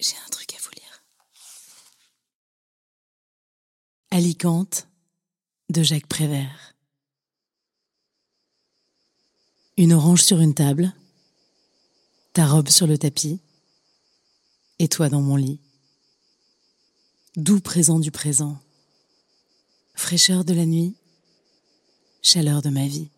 J'ai un truc à vous lire. Alicante de Jacques Prévert. Une orange sur une table, ta robe sur le tapis, et toi dans mon lit. Doux présent du présent, fraîcheur de la nuit, chaleur de ma vie.